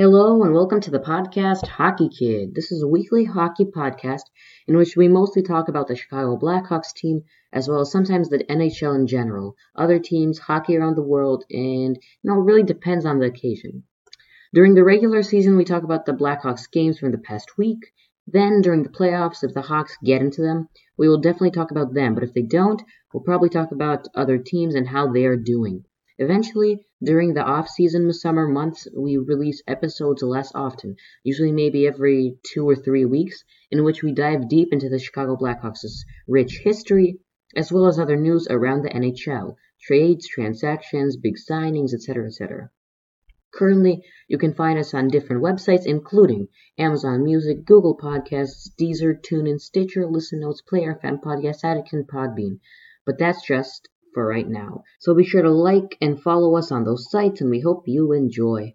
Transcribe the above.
Hello and welcome to the podcast Hockey Kid. This is a weekly hockey podcast in which we mostly talk about the Chicago Blackhawks team as well as sometimes the NHL in general, other teams, hockey around the world, and you know, it really depends on the occasion. During the regular season, we talk about the Blackhawks games from the past week. Then, during the playoffs, if the Hawks get into them, we will definitely talk about them. But if they don't, we'll probably talk about other teams and how they are doing. Eventually, during the off-season summer months, we release episodes less often, usually maybe every two or three weeks, in which we dive deep into the Chicago Blackhawks' rich history, as well as other news around the NHL, trades, transactions, big signings, etc., etc. Currently, you can find us on different websites, including Amazon Music, Google Podcasts, Deezer, TuneIn, Stitcher, Listen Notes, Player FM, Podcast Addict, and Podbean. But that's just for right now. So be sure to like and follow us on those sites, and we hope you enjoy.